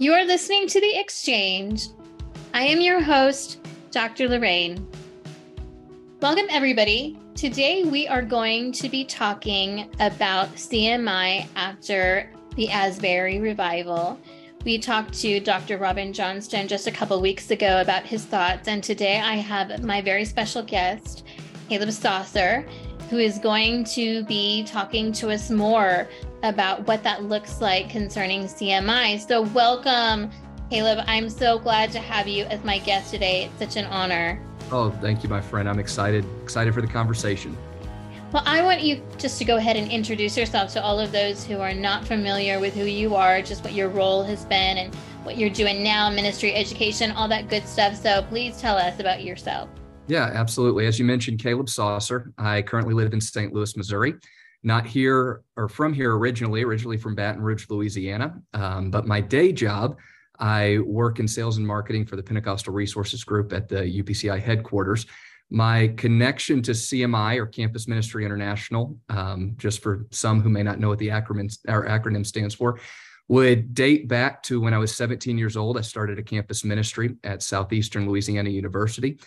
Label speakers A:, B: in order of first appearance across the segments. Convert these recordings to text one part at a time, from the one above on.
A: You are listening to The Exchange. I am your host, Dr. Lorraine. Welcome, everybody. Today, we are going to be talking about CMI after the Asbury revival. We talked to Dr. Robin Johnston just a couple weeks ago about his thoughts, and today I have my very special guest, Kaleb Saucer, who is going to be talking to us more about what that looks like concerning CMI. So, welcome, Kaleb. I'm so glad to have you as my guest today. It's such an honor.
B: Oh, thank you, my friend. I'm excited, excited for the conversation.
A: Well, I want you just to go ahead and introduce yourself to all of those who are not familiar with who you are, just what your role has been and what you're doing now, ministry, education, all that good stuff. So please tell us about yourself.
B: Yeah, absolutely. As you mentioned, Kaleb Saucer. I currently live in St. Louis, Missouri. Not here or from here originally, originally from Baton Rouge, Louisiana. Um, but my day job, I work in sales and marketing for the Pentecostal Resources Group at the UPCI headquarters. My connection to CMI or Campus Ministry International, um, just for some who may not know what the acronym, our acronym stands for, would date back to when I was 17 years old. I started a campus ministry at Southeastern Louisiana University.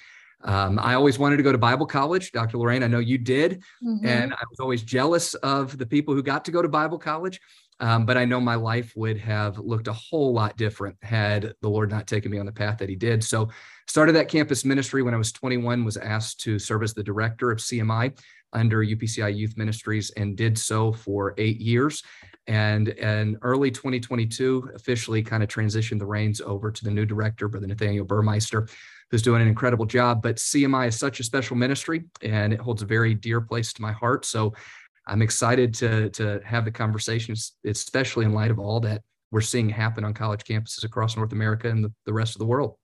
B: Um, I always wanted to go to Bible college. Dr. Lorraine, I know you did. Mm-hmm. And I was always jealous of the people who got to go to Bible college. Um, but I know my life would have looked a whole lot different had the Lord not taken me on the path that He did. So, started that campus ministry when I was 21. Was asked to serve as the director of CMI under UPCI Youth Ministries, and did so for eight years. And in early 2022, officially kind of transitioned the reins over to the new director, Brother Nathaniel Burmeister, who's doing an incredible job. But CMI is such a special ministry and it holds a very dear place to my heart. So I'm excited to, to have the conversations, especially in light of all that we're seeing happen on college campuses across North America and the, the rest of the world.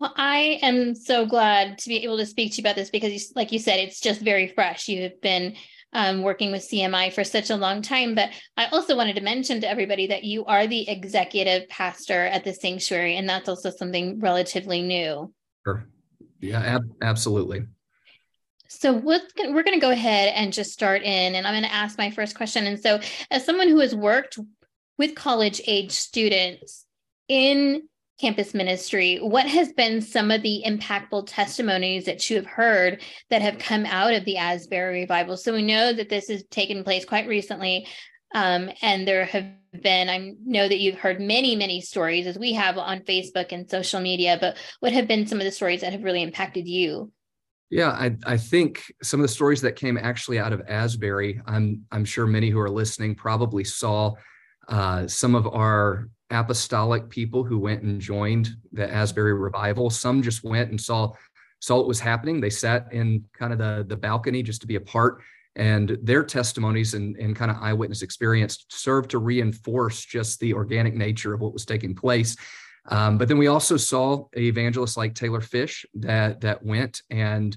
A: Well, I am so glad to be able to speak to you about this because, like you said, it's just very fresh. You have been um, working with CMI for such a long time. But I also wanted to mention to everybody that you are the executive pastor at the sanctuary, and that's also something relatively new.
B: Sure. Yeah, ab- absolutely.
A: So we're going to go ahead and just start in, and I'm going to ask my first question. And so, as someone who has worked with college age students in campus ministry, what has been some of the impactful testimonies that you have heard that have come out of the Asbury revival? So we know that this has taken place quite recently. Um, and there have been, I know that you've heard many, many stories as we have on Facebook and social media, but what have been some of the stories that have really impacted you?
B: Yeah, I, I think some of the stories that came actually out of Asbury, I'm I'm sure many who are listening probably saw uh, some of our apostolic people who went and joined the Asbury revival. Some just went and saw saw what was happening. They sat in kind of the the balcony just to be a part, and their testimonies and, and kind of eyewitness experience served to reinforce just the organic nature of what was taking place. Um, but then we also saw evangelists like Taylor Fish that that went and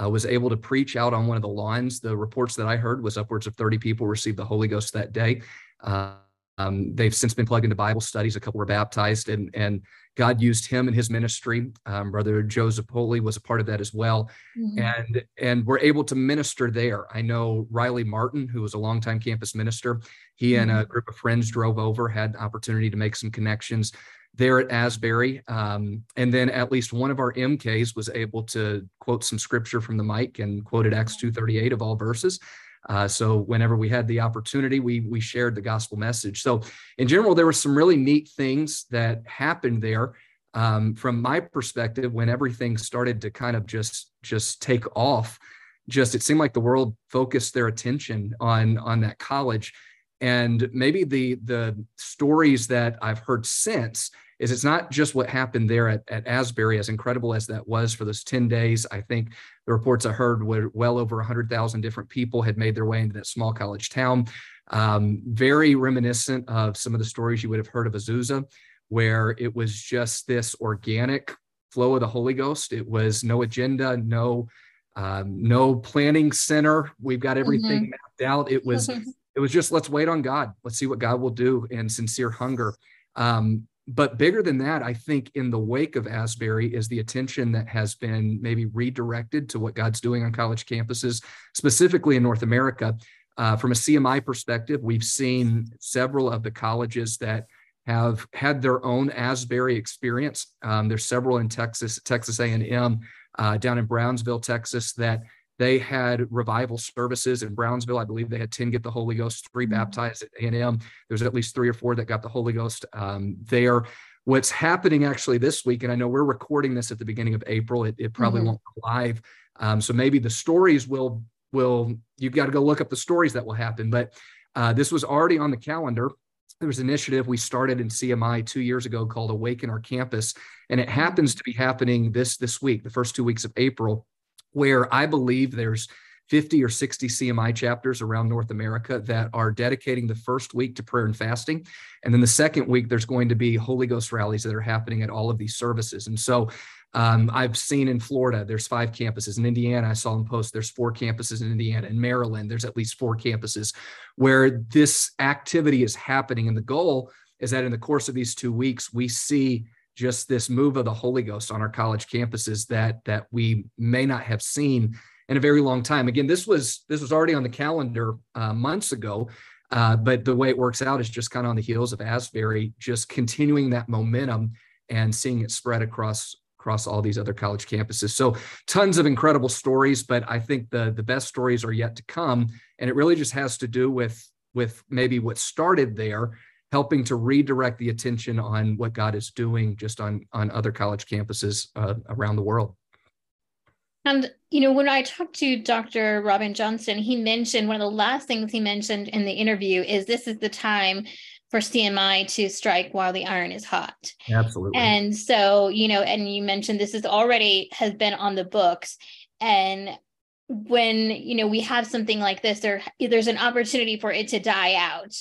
B: uh, was able to preach out on one of the lawns. The reports that I heard was upwards of 30 people received the Holy Ghost that day. Uh, um, they've since been plugged into Bible studies. A couple were baptized, and and God used him in His ministry. Um, Brother Joe Zapoli was a part of that as well, mm-hmm. and and we're able to minister there. I know Riley Martin, who was a longtime campus minister. He mm-hmm. and a mm-hmm. group of friends drove over, had opportunity to make some connections there at Asbury, um, and then at least one of our MKs was able to quote some scripture from the mic and quoted Acts two thirty eight of all verses. Uh, so whenever we had the opportunity, we we shared the gospel message. So in general, there were some really neat things that happened there. Um, from my perspective, when everything started to kind of just just take off, just it seemed like the world focused their attention on on that college, and maybe the the stories that I've heard since is it's not just what happened there at, at Asbury, as incredible as that was for those 10 days. I think the reports I heard were well over 100,000 different people had made their way into that small college town. Um, very reminiscent of some of the stories you would have heard of Azusa, where it was just this organic flow of the Holy Ghost. It was no agenda, no um, no planning center. We've got everything mm-hmm. mapped out. It was it was just let's wait on God. Let's see what God will do in sincere hunger. Um, but bigger than that, I think in the wake of Asbury is the attention that has been maybe redirected to what God's doing on college campuses, specifically in North America. Uh, from a CMI perspective, we've seen several of the colleges that have had their own Asbury experience. Um, there's several in Texas, Texas A&M, uh, down in Brownsville, Texas, that they had revival services in Brownsville. I believe they had 10 get the Holy Ghost, 3 mm-hmm. baptized at A&M. There's at least three or four that got the Holy Ghost um, there. What's happening actually this week, and I know we're recording this at the beginning of April. It, it probably mm-hmm. won't go live, um, so maybe the stories will will you've got to go look up the stories that will happen. But uh, this was already on the calendar. There was an initiative we started in CMI two years ago called Awaken Our Campus, and it happens to be happening this this week, the first two weeks of April, where I believe there's 50 or 60 CMI chapters around North America that are dedicating the first week to prayer and fasting. And then the second week, there's going to be Holy Ghost rallies that are happening at all of these services. And so um, I've seen in Florida, there's five campuses. In Indiana, I saw them post, there's four campuses in Indiana. In Maryland, there's at least four campuses where this activity is happening. And the goal is that in the course of these two weeks, we see just this move of the Holy Ghost on our college campuses that that we may not have seen in a very long time. Again, this was this was already on the calendar uh, months ago, uh, but the way it works out is just kind of on the heels of Asbury, just continuing that momentum and seeing it spread across across all these other college campuses. So tons of incredible stories, but I think the the best stories are yet to come, and it really just has to do with with maybe what started there helping to redirect the attention on what God is doing just on on other college campuses uh, around the world.
A: And, you know, when I talked to Dr. Robin Johnson, he mentioned one of the last things he mentioned in the interview is this is the time for CMI to strike while the iron is hot.
B: Absolutely.
A: And so, you know, and you mentioned this is already has been on the books. And when you know we have something like this there there's an opportunity for it to die out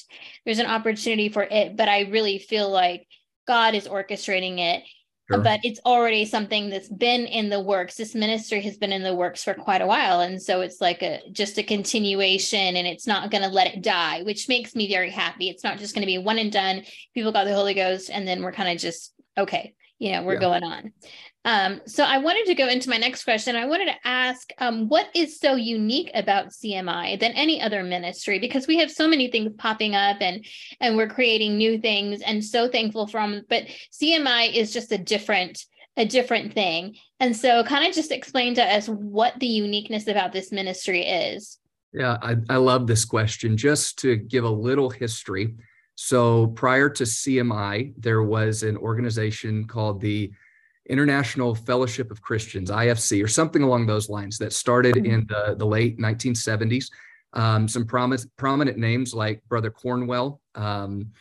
A: there's an opportunity for it but i really feel like god is orchestrating it Sure. But it's already something that's been in the works. This ministry has been in the works for quite a while. And so it's like a just a continuation and it's not going to let it die, which makes me very happy. It's not just going to be one and done. People got the Holy Ghost and then we're kind of just okay, you know, we're yeah. going on. Um, so I wanted to go into my next question. I wanted to ask, um, what is so unique about CMI than any other ministry? Because we have so many things popping up, and and we're creating new things, and so thankful from. But CMI is just a different a different thing, and so kind of just explain to us what the uniqueness about this ministry is.
B: Yeah, I, I love this question. Just to give a little history. So prior to CMI, there was an organization called the International Fellowship of Christians, IFC, or something along those lines, that started mm-hmm. in the, the late 1970s. Um, some prominent, prominent names like Brother Cornwell um,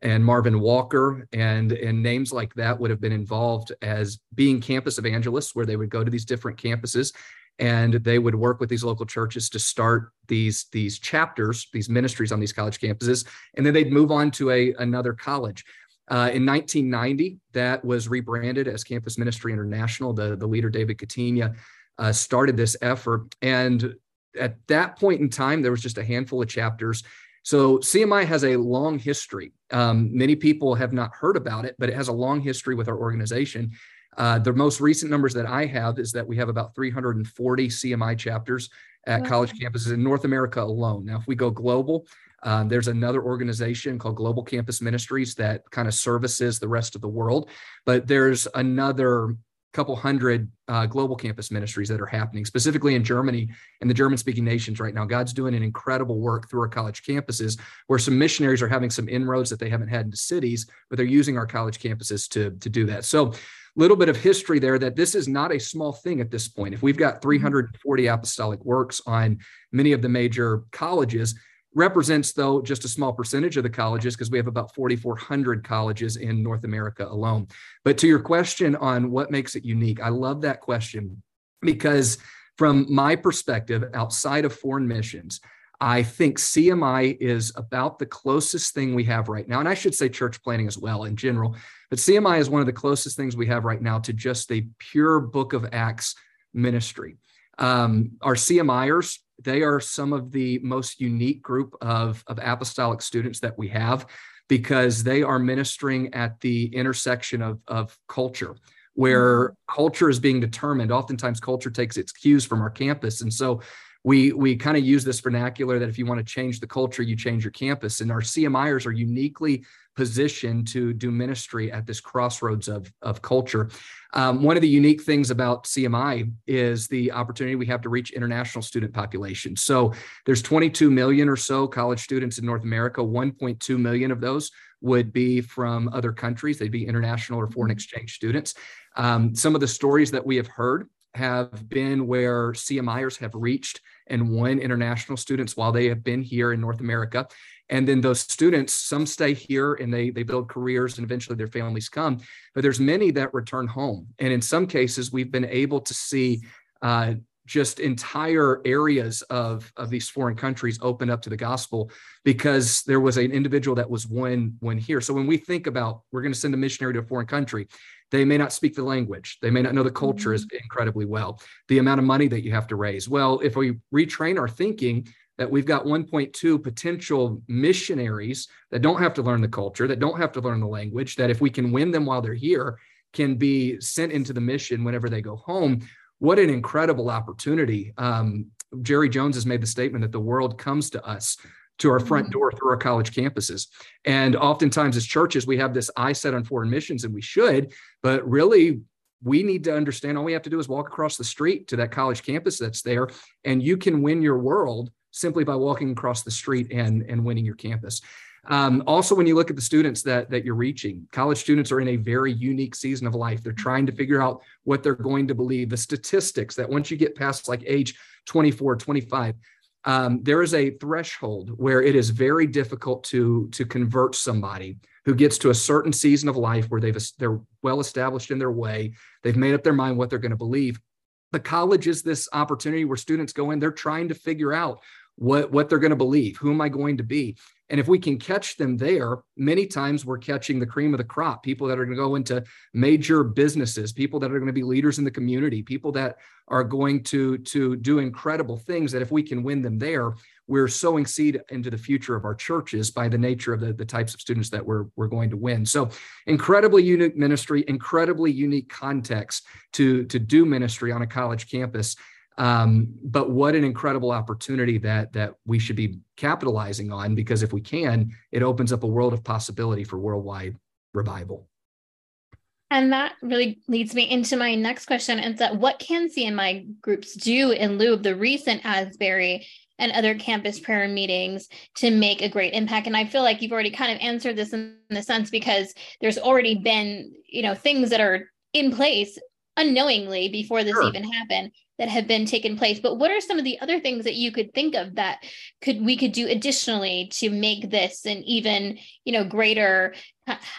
B: and Marvin Walker, and, and names like that would have been involved as being campus evangelists, where they would go to these different campuses and they would work with these local churches to start these these chapters these ministries on these college campuses and then they'd move on to a another college uh, in 1990, that was rebranded as Campus Ministry International. The, the leader, David Catania, uh, started this effort. And at that point in time, there was just a handful of chapters. So CMI has a long history. Um, many people have not heard about it, but it has a long history with our organization. Uh, the most recent numbers that I have is that we have about 340 CMI chapters at wow. college campuses in North America alone. Now, if we go global, um, there's another organization called Global Campus Ministries that kind of services the rest of the world. But there's another couple hundred uh, global campus ministries that are happening, specifically in Germany and the German speaking nations right now. God's doing an incredible work through our college campuses where some missionaries are having some inroads that they haven't had into cities, but they're using our college campuses to, to do that. So, little bit of history there that this is not a small thing at this point. If we've got 340 apostolic works on many of the major colleges, represents though just a small percentage of the colleges because we have about 4400 colleges in north america alone. But to your question on what makes it unique i love that question because from my perspective outside of foreign missions i think cmi is about the closest thing we have right now. And i should say church planting as well in general but cmi is one of the closest things we have right now to just a pure book of acts ministry. Um, our cmiers they are some of the most unique group of, of apostolic students that we have because they are ministering at the intersection of, of culture where mm-hmm. culture is being determined oftentimes culture takes its cues from our campus and so we we kind of use this vernacular that if you want to change the culture, you change your campus. And our CMIers are uniquely positioned to do ministry at this crossroads of, of culture. Um, one of the unique things about CMI is the opportunity we have to reach international student population. So there's 22 million or so college students in North America. 1.2 million of those would be from other countries. They'd be international or foreign exchange students. Um, some of the stories that we have heard have been where CMIers have reached and won international students while they have been here in North America. And then those students, some stay here and they, they build careers and eventually their families come, but there's many that return home. And in some cases, we've been able to see uh, just entire areas of, of these foreign countries open up to the gospel because there was an individual that was one one here. So when we think about we're going to send a missionary to a foreign country, they may not speak the language. They may not know the culture mm-hmm. incredibly well. The amount of money that you have to raise. Well, if we retrain our thinking that we've got 1.2 potential missionaries that don't have to learn the culture, that don't have to learn the language, that if we can win them while they're here, can be sent into the mission whenever they go home. What an incredible opportunity. Um, Jerry Jones has made the statement that the world comes to us to our front mm-hmm. door through our college campuses. And oftentimes, as churches, we have this eye set on foreign missions, and we should, but really, we need to understand all we have to do is walk across the street to that college campus that's there, and you can win your world simply by walking across the street and, and winning your campus. Um, also, when you look at the students that, that you're reaching, college students are in a very unique season of life. They're trying to figure out what they're going to believe. The statistics that once you get past like age 24, 25, um, there is a threshold where it is very difficult to to convert somebody who gets to a certain season of life where they've they're well established in their way they've made up their mind what they're going to believe the college is this opportunity where students go in they're trying to figure out what what they're going to believe who am i going to be and if we can catch them there many times we're catching the cream of the crop people that are going to go into major businesses people that are going to be leaders in the community people that are going to to do incredible things that if we can win them there we're sowing seed into the future of our churches by the nature of the, the types of students that we're, we're going to win. So incredibly unique ministry incredibly unique context to to do ministry on a college campus um, but what an incredible opportunity that that we should be capitalizing on because if we can, it opens up a world of possibility for worldwide revival.
A: And that really leads me into my next question is that what can CMI groups do in lieu of the recent Asbury and other campus prayer meetings to make a great impact? And I feel like you've already kind of answered this in the sense because there's already been, you know, things that are in place unknowingly before this sure. even happened that have been taken place. But what are some of the other things that you could think of that could we could do additionally to make this an even you know greater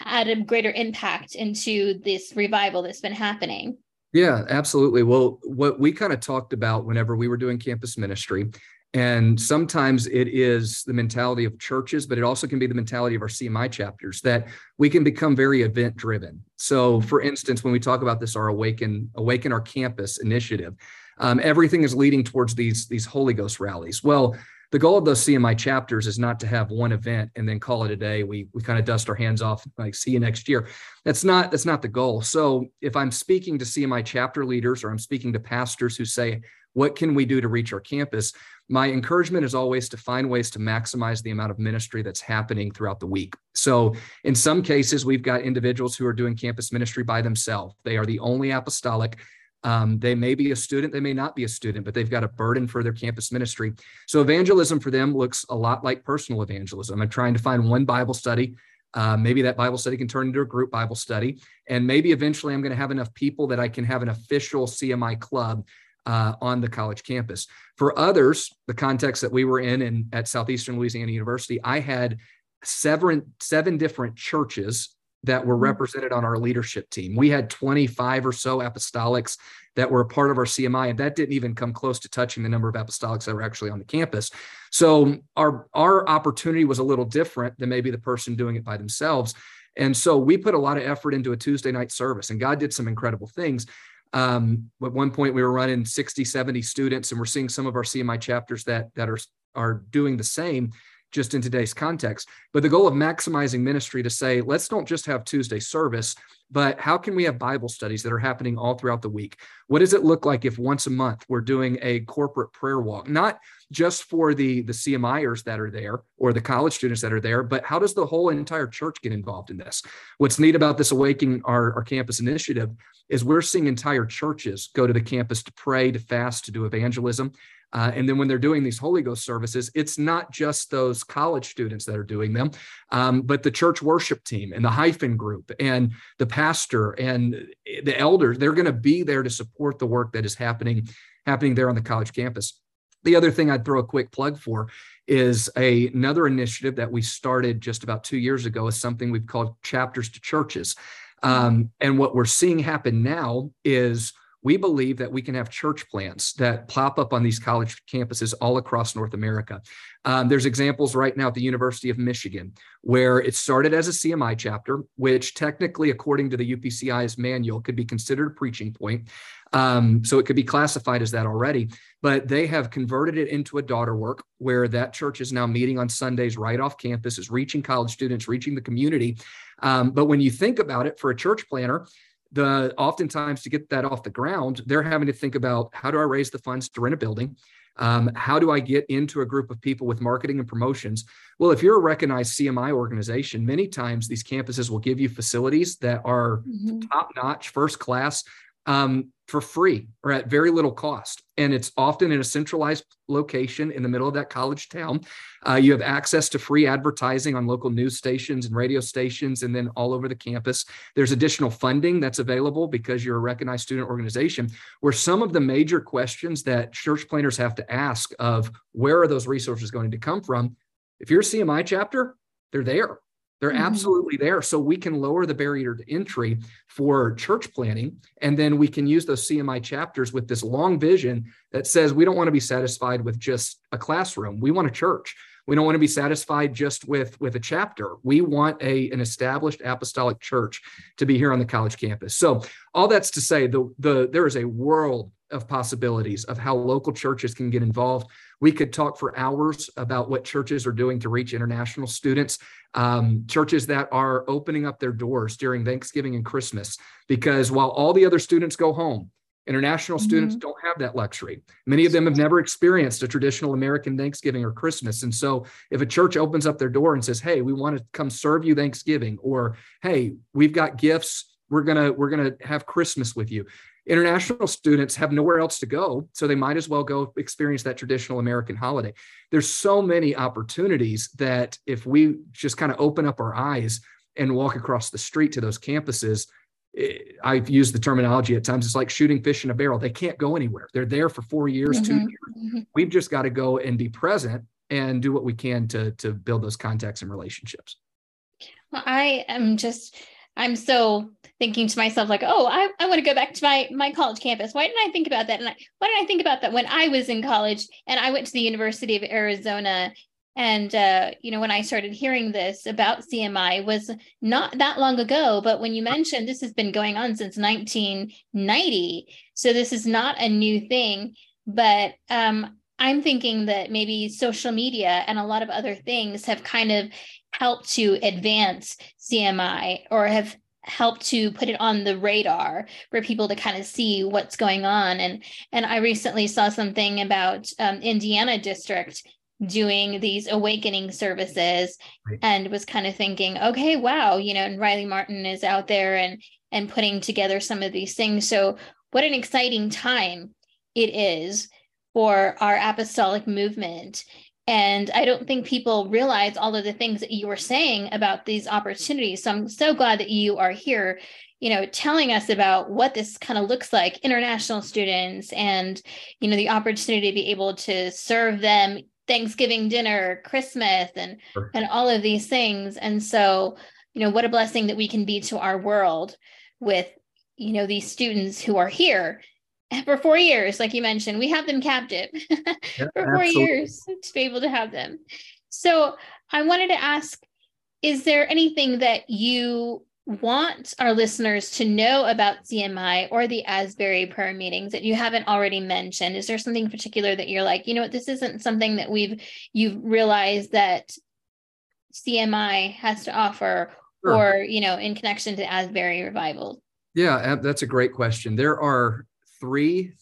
A: add a greater impact into this revival that's been happening?
B: Yeah absolutely. Well what we kind of talked about whenever we were doing campus ministry and sometimes it is the mentality of churches, but it also can be the mentality of our CMI chapters that we can become very event driven. So, for instance, when we talk about this, our Awaken Awaken Our Campus initiative, um, everything is leading towards these these Holy Ghost rallies. Well, the goal of those CMI chapters is not to have one event and then call it a day. We we kind of dust our hands off, like see you next year. That's not that's not the goal. So if I'm speaking to CMI chapter leaders or I'm speaking to pastors who say, what can we do to reach our campus? My encouragement is always to find ways to maximize the amount of ministry that's happening throughout the week. So, in some cases, we've got individuals who are doing campus ministry by themselves. They are the only apostolic um, they may be a student, they may not be a student, but they've got a burden for their campus ministry. So evangelism for them looks a lot like personal evangelism. I'm trying to find one Bible study. Uh, maybe that Bible study can turn into a group Bible study. And maybe eventually I'm going to have enough people that I can have an official CMI club uh, on the college campus. For others, the context that we were in, in at Southeastern Louisiana University, I had seven, seven different churches that were mm-hmm. represented on our leadership team. We had 25 or so apostolics that were a part of our CMI, and that didn't even come close to touching the number of apostolics that were actually on the campus. So our our opportunity was a little different than maybe the person doing it by themselves. And so we put a lot of effort into a Tuesday night service, and God did some incredible things. Um, at one point, we were running 60, 70 students, and we're seeing some of our CMI chapters that that are are doing the same just in today's context. But the goal of maximizing ministry to say, let's don't just have Tuesday service, but how can we have Bible studies that are happening all throughout the week? What does it look like if once a month we're doing a corporate prayer walk, not just for the the CMIers that are there or the college students that are there, but how does the whole entire church get involved in this? What's neat about this Awakening our, our campus initiative is we're seeing entire churches go to the campus to pray, to fast, to do evangelism. Uh, and then when they're doing these Holy Ghost services, it's not just those college students that are doing them, um, but the church worship team and the hyphen group and the pastor and the elders. They're going to be there to support the work that is happening happening there on the college campus. The other thing I'd throw a quick plug for is a, another initiative that we started just about two years ago is something we've called chapters to churches. Um, and what we're seeing happen now is we believe that we can have church plants that pop up on these college campuses all across North America. Um, there's examples right now at the University of Michigan where it started as a CMI chapter, which technically, according to the UPCI's manual, could be considered a preaching point. Um, so it could be classified as that already. But they have converted it into a daughter work where that church is now meeting on Sundays right off campus, is reaching college students, reaching the community. Um, but when you think about it for a church planter, the oftentimes to get that off the ground, they're having to think about how do I raise the funds to rent a building? Um, how do I get into a group of people with marketing and promotions? Well, if you're a recognized CMI organization, many times these campuses will give you facilities that are mm-hmm. top notch, first class, um, for free or at very little cost. And it's often in a centralized location in the middle of that college town. Uh, you have access to free advertising on local news stations and radio stations, and then all over the campus. There's additional funding that's available because you're a recognized student organization. Where some of the major questions that church planters have to ask of where are those resources going to come from? If you're a CMI chapter, they're there. They're mm-hmm. absolutely there. So we can lower the barrier to entry for church planting. And then we can use those CMI chapters with this long vision that says we don't want to be satisfied with just a classroom. We want a church. We don't want to be satisfied just with, with a chapter. We want a, an established apostolic church to be here on the college campus. So all that's to say the, the there is a world of possibilities of how local churches can get involved. We could talk for hours about what churches are doing to reach international students, um, churches that are opening up their doors during Thanksgiving and Christmas, because while all the other students go home, international mm-hmm. students don't have that luxury. Many of them have never experienced a traditional American Thanksgiving or Christmas. And so if a church opens up their door and says, Hey, we want to come serve you Thanksgiving, or Hey, we've got gifts we're gonna we're gonna have christmas with you international students have nowhere else to go so they might as well go experience that traditional american holiday there's so many opportunities that if we just kind of open up our eyes and walk across the street to those campuses eh, I've used the terminology at times. It's like shooting fish in a barrel. They can't go anywhere. They're there for four years, mm-hmm. two years. Mm-hmm. We've just got to go and be present and do what we can to to build those contacts and relationships.
A: Well, I am just I'm so thinking to myself like, oh, I, I want to go back to my my college campus. Why didn't I think about that? And I, why didn't I think about that when I was in college and I went to the University of Arizona? And uh, you know, when I started hearing this about CMI was not that long ago. But when you mentioned this has been going on since 1990, so this is not a new thing. But um, I'm thinking that maybe social media and a lot of other things have kind of helped to advance CMI or have helped to put it on the radar for people to kind of see what's going on. And and I recently saw something about um, Indiana district doing these awakening services right. and was kind of thinking, okay, wow, you know, and Riley Martin is out there and and putting together some of these things. So what an exciting time it is for our apostolic movement and I don't think people realize all of the things that you were saying about these opportunities. So I'm so glad that you are here, you know, telling us about what this kind of looks like, international students, and, you know, the opportunity to be able to serve them Thanksgiving dinner, Christmas, and sure. and all of these things. And so, you know, what a blessing that we can be to our world with, you know, these students who are here for four years, like you mentioned, we have them captive yeah, for four absolutely. years to be able to have them. So I wanted to ask Is there anything that you want our listeners to know about CMI or the Asbury prayer meetings that you haven't already mentioned? Is there something particular that you're like, you know what, this isn't something that we've you've realized that CMI has to offer sure. or, you know, in connection to Asbury Revival?
B: Yeah, that's a great question. There are three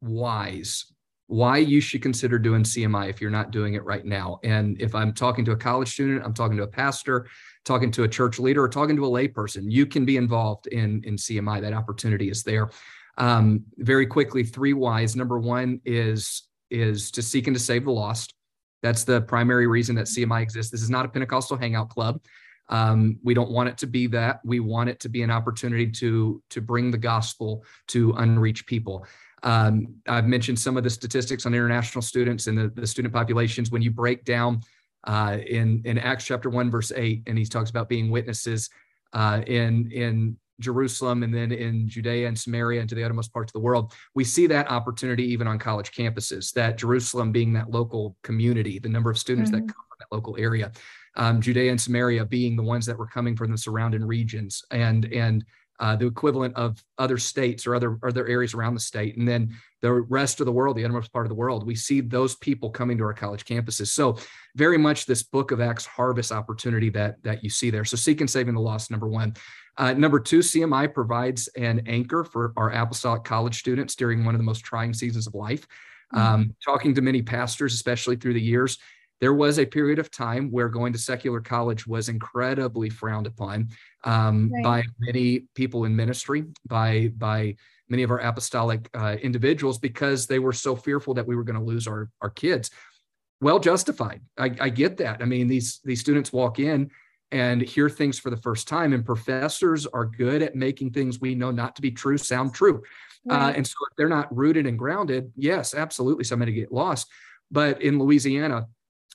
B: whys why you should consider doing CMI if you're not doing it right now. And if I'm talking to a college student, I'm talking to a pastor, talking to a church leader, or talking to a layperson, you can be involved in, in CMI. That opportunity is there. Um, very quickly, three whys. Number one is is to seek and to save the lost. That's the primary reason that CMI exists. This is not a Pentecostal hangout club. Um, we don't want it to be that. We want it to be an opportunity to to bring the gospel to unreached people. Um, I've mentioned some of the statistics on international students and the, the student populations. When you break down uh, in in Acts chapter one verse eight, and he talks about being witnesses uh, in in Jerusalem and then in Judea and Samaria and to the uttermost parts of the world. We see that opportunity even on college campuses. That Jerusalem being that local community, the number of students mm-hmm. that come from that local area, um, Judea and Samaria being the ones that were coming from the surrounding regions, and and uh, the equivalent of other states or other other areas around the state, and then the rest of the world, the uttermost part of the world. We see those people coming to our college campuses. So, very much this Book of Acts harvest opportunity that that you see there. So, seek and saving the lost, number one. Uh, number two, CMI provides an anchor for our apostolic college students during one of the most trying seasons of life. Mm-hmm. Um, talking to many pastors, especially through the years, there was a period of time where going to secular college was incredibly frowned upon um, right. by many people in ministry, by by many of our apostolic uh, individuals, because they were so fearful that we were going to lose our our kids. Well justified. I, I get that. I mean, these these students walk in and hear things for the first time, and professors are good at making things we know not to be true sound true. Uh, right. Uh, and so if they're not rooted and grounded, yes, absolutely, somebody get lost. But in Louisiana,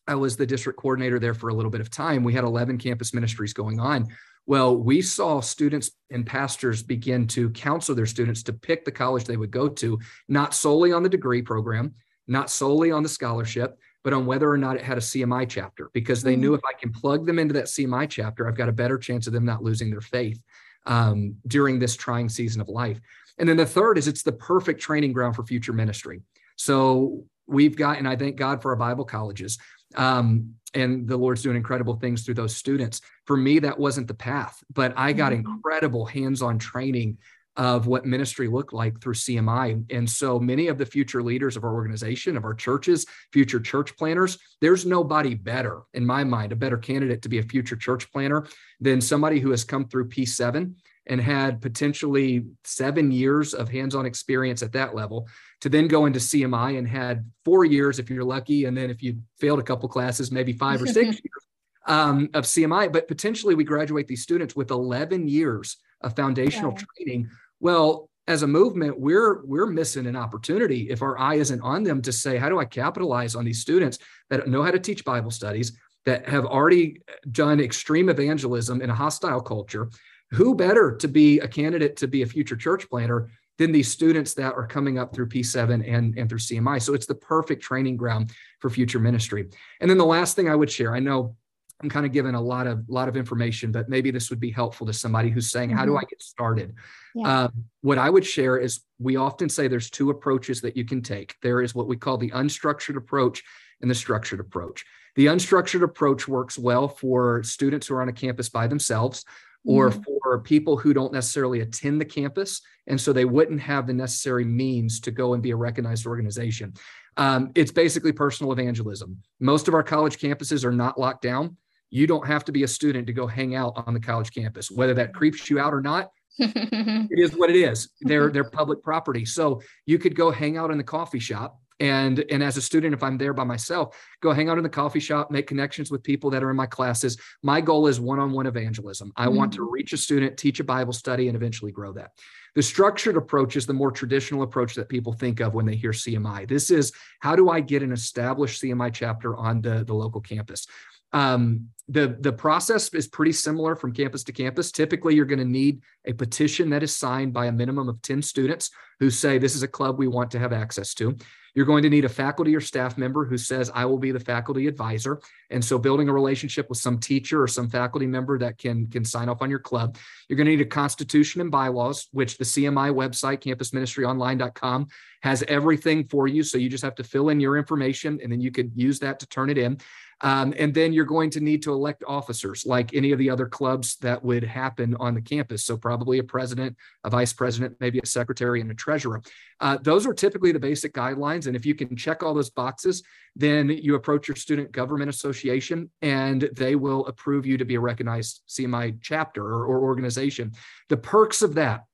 B: I was the district coordinator there for a little bit of time. We had 11 campus ministries going on. Well, we saw students and pastors begin to counsel their students to pick the college they would go to, not solely on the degree program, not solely on the scholarship, but on whether or not it had a CMI chapter, because they mm-hmm. knew if I can plug them into that CMI chapter, I've got a better chance of them not losing their faith um, during this trying season of life. And then the third is it's the perfect training ground for future ministry. So we've got, and I thank God for our Bible colleges. Um, and the Lord's doing incredible things through those students. For me, that wasn't the path, but I got mm-hmm. incredible hands on training of what ministry looked like through CMI. And so many of the future leaders of our organization, of our churches, future church planters, there's nobody better, in my mind, a better candidate to be a future church planter than somebody who has come through P7 and had potentially seven years of hands on experience at that level to then go into CMI and had four years if you're lucky. And then if you failed a couple classes, maybe five or six years um, of CMI. But potentially we graduate these students with 11 years of foundational yeah. training. Well, as a movement, we're we're missing an opportunity if our eye isn't on them to say, how do I capitalize on these students that know how to teach Bible studies, that have already done extreme evangelism in a hostile culture? Who better to be a candidate to be a future church planter than these students that are coming up through P7 and, and through CMI. So it's the perfect training ground for future ministry. And then the last thing I would share, I know I'm kind of giving a lot of lot of information, but maybe this would be helpful to somebody who's saying, mm-hmm. "How do mm-hmm. I get started?" Yeah. Um, what I would share is we often say there's two approaches that you can take. There is what we call the unstructured approach and the structured approach. The unstructured approach works well for students who are on a campus by themselves or mm-hmm. for people who don't necessarily attend the campus. And so they wouldn't have the necessary means to go and be a recognized organization. Um, it's basically personal evangelism. Most of our college campuses are not locked down. You don't have to be a student to go hang out on the college campus, whether that creeps you out or not. it is what it is. They're they're public property. So you could go hang out in the coffee shop and and as a student if i'm there by myself go hang out in the coffee shop make connections with people that are in my classes. My goal is one-on-one evangelism. I mm-hmm. want to reach a student teach a bible study and eventually grow that. The structured approach is the more traditional approach that people think of when they hear cmi this is how do i get an established cmi chapter on the, the local campus um, the the process is pretty similar from campus to campus. Typically, you're going to need a petition that is signed by a minimum of 10 students who say this is a club we want to have access to. You're going to need a faculty or staff member who says, I will be the faculty advisor. And so building a relationship with some teacher or some faculty member that can, can sign off on your club. You're going to need a constitution and bylaws, which the CMI website, campusministryonline.com, has everything for you. So you just have to fill in your information and then you could use that to turn it in. Um, and then you're going to need to elect officers like any of the other clubs that would happen on the campus. So, probably a president, a vice president, maybe a secretary, and a treasurer. Uh, those are typically the basic guidelines. And if you can check all those boxes, then you approach your student government association and they will approve you to be a recognized CMI chapter or, or organization. The perks of that,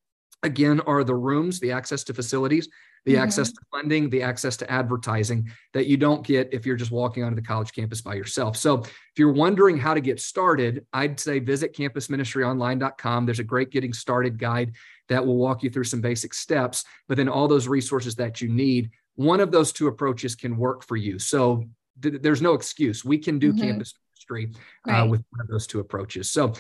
B: again, are the rooms, the access to facilities the mm-hmm. access to funding, the access to advertising that you don't get if you're just walking onto the college campus by yourself. So if you're wondering how to get started, I'd say visit campusministryonline.com. There's a great getting started guide that will walk you through some basic steps, but then all those resources that you need. One of those two approaches can work for you. So th- there's no excuse. We can do mm-hmm. campus ministry uh, right. with one of those two approaches. So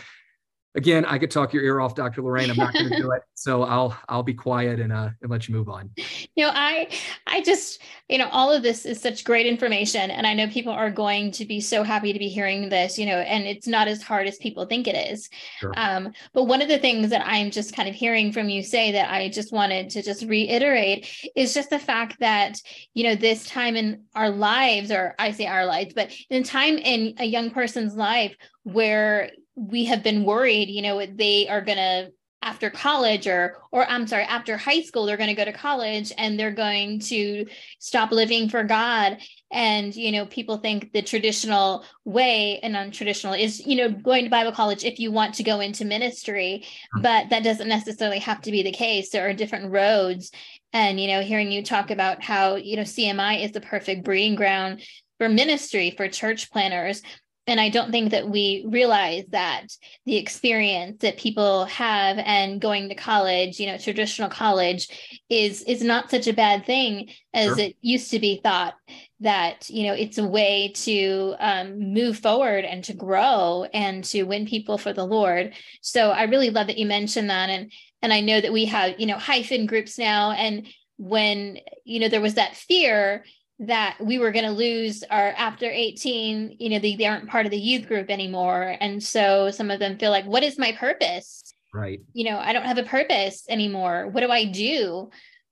B: again, I could talk your ear off, Dr. Lorraine. I'm not going to do it. So I'll I'll be quiet and uh and let you move on.
A: You know, I I just you know all of this is such great information, and I know people are going to be so happy to be hearing this. You know, and it's not as hard as people think it is. Sure. Um, but one of the things that I'm just kind of hearing from you say that I just wanted to just reiterate is just the fact that you know this time in our lives, or I say our lives, but in time in a young person's life where we have been worried, you know, they are going to after college or or I'm sorry, after high school they're going to go to college and they're going to stop living for God. And you know people think the traditional way and non-traditional is you know going to bible college if you want to go into ministry hmm. but that doesn't necessarily have to be the case. There are different roads. And you know hearing you talk about how you know cmi is the perfect breeding ground for ministry for church planters and I don't think that we realize that the experience that people have and going to college, you know, traditional college is is not such a bad thing as sure. it used to be thought that, you know, it's a way to um, move forward and to grow and to win people for the Lord. So I really love that you mentioned that. And and I know that we have, you know, hyphen groups now. And when, you know, there was that fear that we were going to lose our after 18 you know they, they aren't part of the youth group anymore. And so some of them feel like what is my purpose?
B: Right.
A: You know i don't have a purpose anymore. What do i do?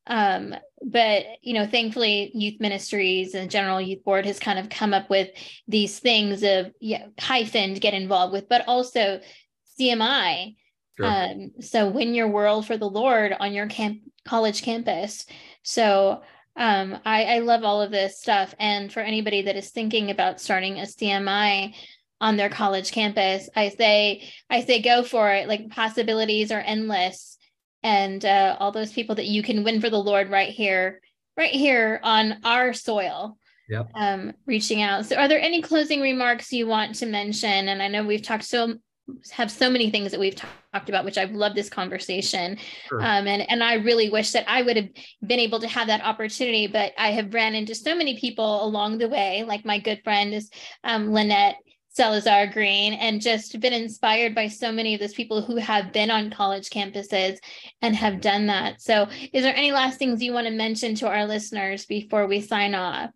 A: Um, but you know thankfully youth ministries and general youth board has kind of come up with these things of yeah, hyphen to get involved with but also cmi sure. um, so win your world for the lord on your camp college campus. So um, I, I love all of this stuff. And for anybody that is thinking about starting a CMI on their college campus, I say, I say, go for it. Like possibilities are endless. And uh, all those people that you can win for the Lord right here, right here on our soil.
B: Yep.
A: Um, reaching out. So, are there any closing remarks you want to mention? And I know we've talked so have so many things that we've talked about, which I've loved this conversation. Sure. Um, and, and I really wish that I would have been able to have that opportunity, but I have ran into so many people along the way, like my good friend is um, Lynette Salazar Green, and just been inspired by so many of those people who have been on college campuses and have done that. So, is there any last things you want to mention to our listeners before we sign off?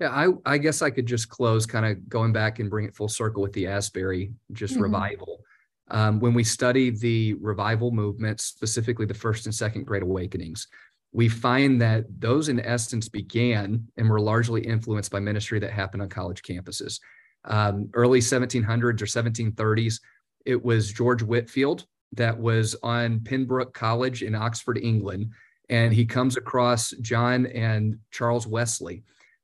B: Yeah, I, I guess I could just close kind of going back and bring it full circle with the Asbury just mm-hmm. revival. Um, when we study the revival movement, specifically the first and second great awakenings, we find that those in essence began and were largely influenced by ministry that happened on college campuses. Um, early 1700s or 1730s, it was George Whitefield that was on Pembroke College in Oxford, England, and he comes across John and Charles Wesley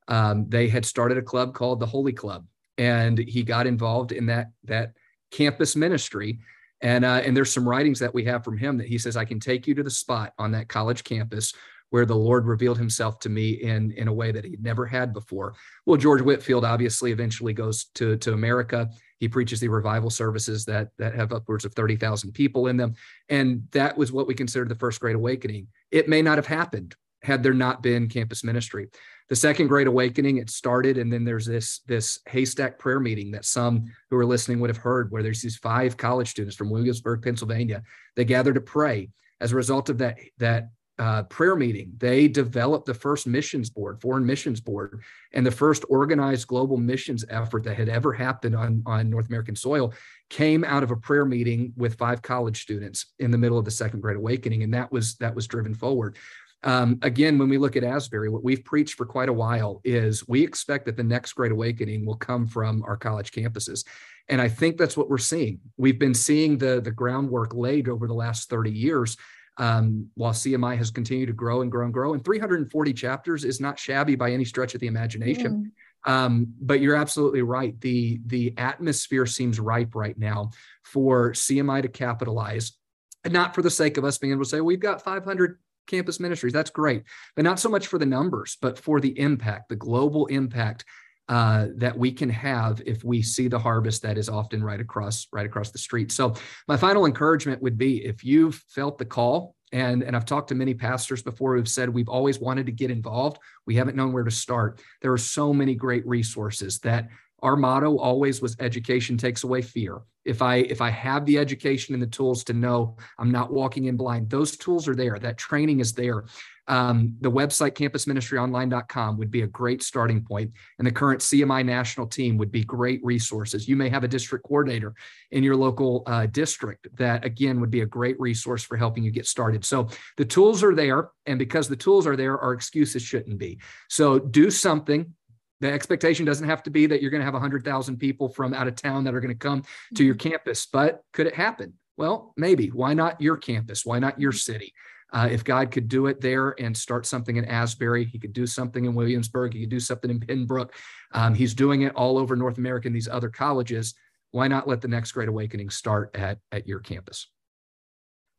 B: um, they had started a club called the Holy Club, and he got involved in that that campus ministry. And uh, and there's some writings that we have from him that he says I can take you to the spot on that college campus where the Lord revealed Himself to me in in a way that He'd never had before. Well, George Whitefield obviously eventually goes to to America. He preaches the revival services that that have upwards of thirty thousand people in them, and that was what we consider the first Great Awakening. It may not have happened had there not been campus ministry. The second great awakening it started and then there's this this haystack prayer meeting that some who are listening would have heard where there's these five college students from williamsburg pennsylvania. They gather to pray. As a result of that that uh, prayer meeting they developed the first missions board foreign missions board and the first organized global missions effort that had ever happened on, on north american soil came out of a prayer meeting with five college students in the middle of the second great awakening and that was that was driven forward Um, again, when we look at Asbury, what we've preached for quite a while is we expect that the next great awakening will come from our college campuses. And I think that's what we're seeing. We've been seeing the, the groundwork laid over the last 30 years um, while CMI has continued to grow and grow and grow. And 340 chapters is not shabby by any stretch of the imagination. Mm. Um, but you're absolutely right. The the atmosphere seems ripe right now for CMI to capitalize, and not for the sake of us being able to say we've got 500 campus ministries. That's great, but not so much for the numbers, but for the impact, the global impact uh, that we can have if we see the harvest that is often right across right across the street. So my final encouragement would be if you've felt the call and and I've talked to many pastors before who've said we've always wanted to get involved, we haven't known where to start. There are so many great resources that our motto always was education takes away fear. If i if i have the education and the tools to know i'm not walking in blind those tools are there that training is there. Um, the website campusministryonline.com would be a great starting point and the current cmi national team would be great resources. You may have a district coordinator in your local uh, district that again would be a great resource for helping you get started. So the tools are there and because the tools are there our excuses shouldn't be. So do something the expectation doesn't have to be that you're going to have 100,000 people from out of town that are going to come to your mm-hmm. campus, but could it happen? Well, maybe. Why not your campus? Why not your mm-hmm. city? Uh, if God could do it there and start something in Asbury, He could do something in Williamsburg, He could do something in Pembroke. Um, he's doing it all over North America in these other colleges. Why not let the next great awakening start at, at your campus?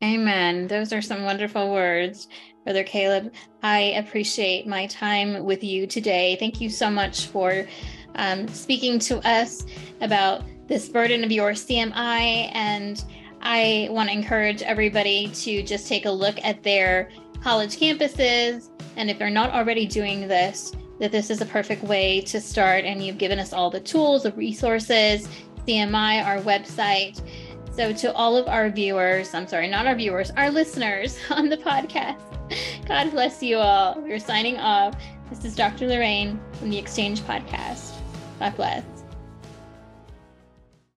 A: Amen. Those are some wonderful words, Brother Kaleb. I appreciate my time with you today. Thank you so much for um, speaking to us about this burden of your CMI. And I want to encourage everybody to just take a look at their college campuses. And if they're not already doing this, that this is a perfect way to start. And you've given us all the tools, the resources, CMI, our website. So, to all of our viewers, I'm sorry, not our viewers, our listeners on the podcast, God bless you all. We're signing off. This is Dr. Lorraine from the Exchange Podcast. God bless.